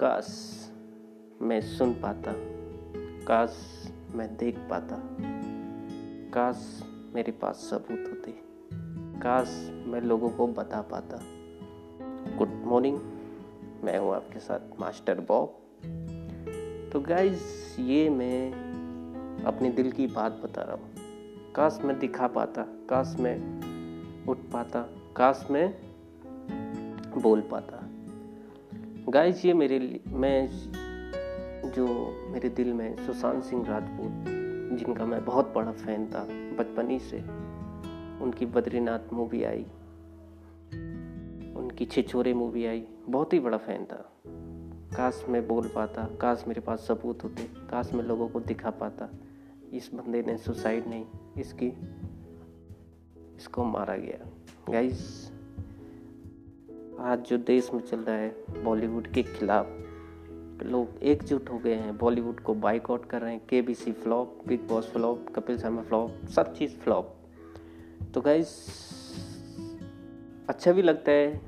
काश मैं सुन पाता काश मैं देख पाता काश मेरे पास सबूत होते काश मैं लोगों को बता पाता। गुड मॉर्निंग, मैं हूँ आपके साथ मास्टर बॉब। तो गाइज़ ये मैं अपने दिल की बात बता रहा हूँ। काश मैं दिखा पाता काश मैं उठ पाता काश मैं बोल पाता। गाइस ये मेरे मैं जो मेरे दिल में सुशांत सिंह राजपूत, जिनका मैं बहुत बड़ा फ़ैन था बचपन ही से, उनकी बद्रीनाथ मूवी आई, उनकी छिछोरे मूवी आई, बहुत ही बड़ा फ़ैन था। काश मैं बोल पाता, काश मेरे पास सबूत होते, काश मैं लोगों को दिखा पाता, इस बंदे ने सुसाइड नहीं, इसकी, इसको मारा गया। गाइस आज जो देश में चल रहा है, बॉलीवुड के खिलाफ लोग एकजुट हो गए हैं। बॉलीवुड को बाइकआउट कर रहे हैं। K B C flop Bigg Boss flop Kapil Sharma flop सब चीज़ फ्लॉप तो गाइस अच्छा भी लगता है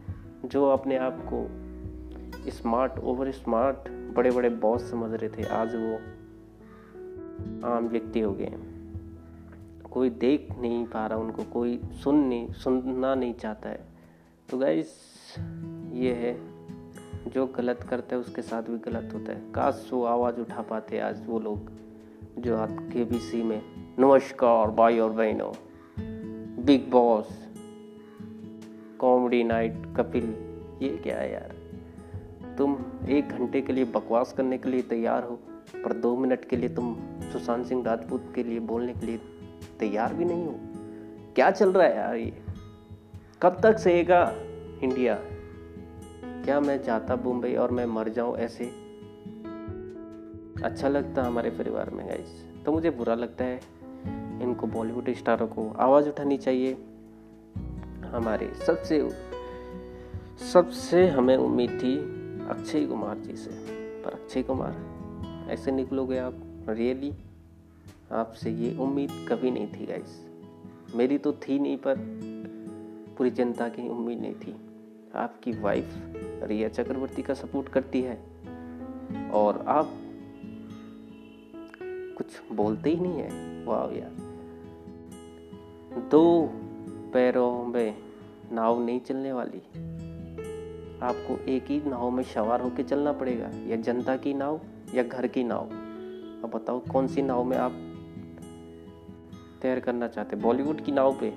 जो अपने आप को स्मार्ट ओवर स्मार्ट बड़े बड़े बॉस समझ रहे थे। आज वो आम व्यक्ति हो गए हैं। कोई देख नहीं पा रहा, उनको कोई सुन नहीं, सुनना नहीं चाहता है। तो गाइस ये है, जो गलत करता है, उसके साथ भी गलत होता है। काश वो आवाज़ उठा पाते आज वो लोग, जो आज के बी सी में, नमस्कार भाई और बहनों। Bigg Boss comedy night Kapil, ये क्या है यार? तुम एक घंटे के लिए बकवास करने के लिए तैयार हो, पर दो मिनट के लिए तुम सुशांत सिंह राजपूत के लिए बोलने के लिए तैयार भी नहीं हो? क्या चल रहा है यार ये? कब तक सहेगा इंडिया। क्या मैं जाता मुंबई और मैं मर जाऊँ ऐसे? अच्छा लगता हमारे परिवार में गाइस तो मुझे बुरा लगता है। इनको बॉलीवुड स्टारों को आवाज़ उठानी चाहिए। हमारे सबसे सबसे हमें उम्मीद थी अक्षय कुमार जी से। पर अक्षय कुमार, ऐसे निकलोगे आप? रियली आपसे ये उम्मीद कभी नहीं थी गाइस मेरी तो थी नहीं, पर पूरी जनता की उम्मीद नहीं थी। आपकी वाइफ रिया चक्रवर्ती का सपोर्ट करती है। और आप कुछ बोलते ही नहीं है। वाह यार। दो पैरों में नाव नहीं चलने वाली। आपको एक ही नाव में सवार होकर चलना पड़ेगा, या जनता की नाव, या घर की नाव। अब बताओ, कौन सी नाव में आप तैर करना चाहते बॉलीवुड की नाव पे।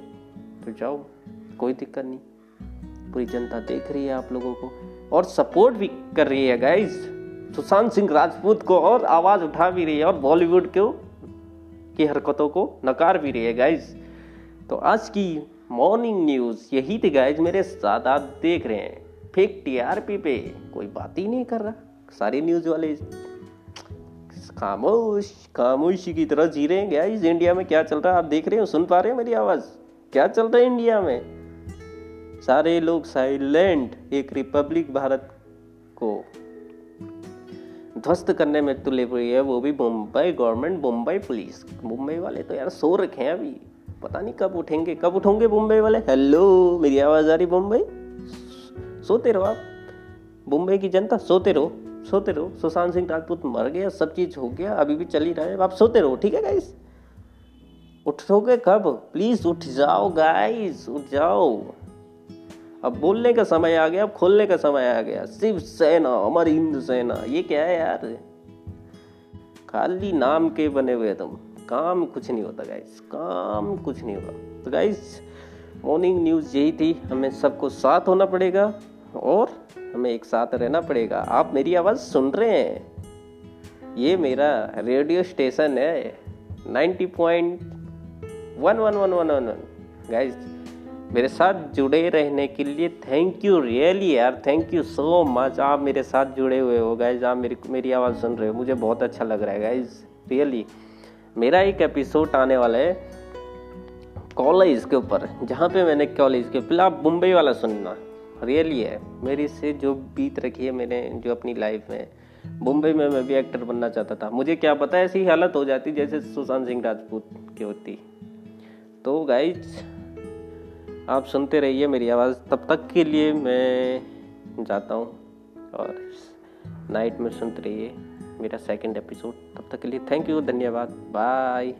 तो जाओ, कोई दिक्कत नहीं। पूरी जनता देख रही है आप लोगों को और सपोर्ट भी कर रही है गाइस सुशांत सिंह राजपूत को और आवाज़ उठा भी रही है और बॉलीवुड को, की हरकतों को नकार भी रही है गाइस तो आज की मॉर्निंग न्यूज़ यही थी गाइज़ मेरे साथ आप देख रहे हैं फेक टीआरपी पे। कोई बात ही नहीं कर रहा। सारे न्यूज़ वाले खामोश, खामोशी की तरह जी रहे हैं गाइस इंडिया में क्या चल रहा है? आप देख रहे हो? सुन पा रहे हैं मेरी आवाज़? क्या चल रहा है इंडिया में? सारे लोग साइलेंट एक रिपब्लिक भारत को ध्वस्त करने में तुले हुए है। वो भी मुंबई गवर्नमेंट मुंबई पुलिस। मुंबई वाले तो यार सो रखे हैं अभी। पता नहीं कब उठेंगे। कब उठोंगे मुंबई वाले? हेलो, मेरी आवाज़ आ रही मुंबई सोते रहो आप। मुंबई की जनता, सोते रहो। सोते रहो। सुशांत सिंह राजपूत मर गया, सब चीज़ हो गया, अभी भी चल ही रहा है। आप सोते रहो, ठीक है गाइस उठोगे कब? प्लीज़ उठ जाओ गाइस उठ जाओ। अब बोलने का समय आ गया, अब खोलने का समय आ गया। शिव सेना, अमर हिंद सेना, ये क्या है यार? खाली नाम के बने हुए तुम। काम कुछ नहीं होता गाइस काम कुछ नहीं होगा तो गाइस मॉर्निंग न्यूज़ यही थी। हमें सबको साथ होना पड़ेगा और हमें एक साथ रहना पड़ेगा। आप मेरी आवाज़ सुन रहे हैं? ये मेरा रेडियो स्टेशन है। Ninety point one one one one one. One guys मेरे साथ जुड़े रहने के लिए थैंक यू रियली यार थैंक यू सो मच आप मेरे साथ जुड़े हुए हो गाइज़ आप मेरी मेरी आवाज़ सुन रहे हो, मुझे बहुत अच्छा लग रहा है गाइज़ रियली मेरा एक एपिसोड आने वाला है कॉलेज के ऊपर, जहाँ पे मैंने कॉलेज के आप मुंबई वाला सुनना रियली है। मेरी से जो बीत रखी है मैंने, जो अपनी लाइफ में मुंबई में मैं भी एक्टर बनना चाहता था। मुझे क्या पता, ऐसी हालत हो जाती जैसे सुशांत सिंह राजपूत की होती। तो गाइज़ आप सुनते रहिए मेरी आवाज़। तब तक के लिए मैं जाता हूँ और नाइट में सुनते रहिए मेरा सेकंड एपिसोड तब तक के लिए थैंक यू धन्यवाद। बाय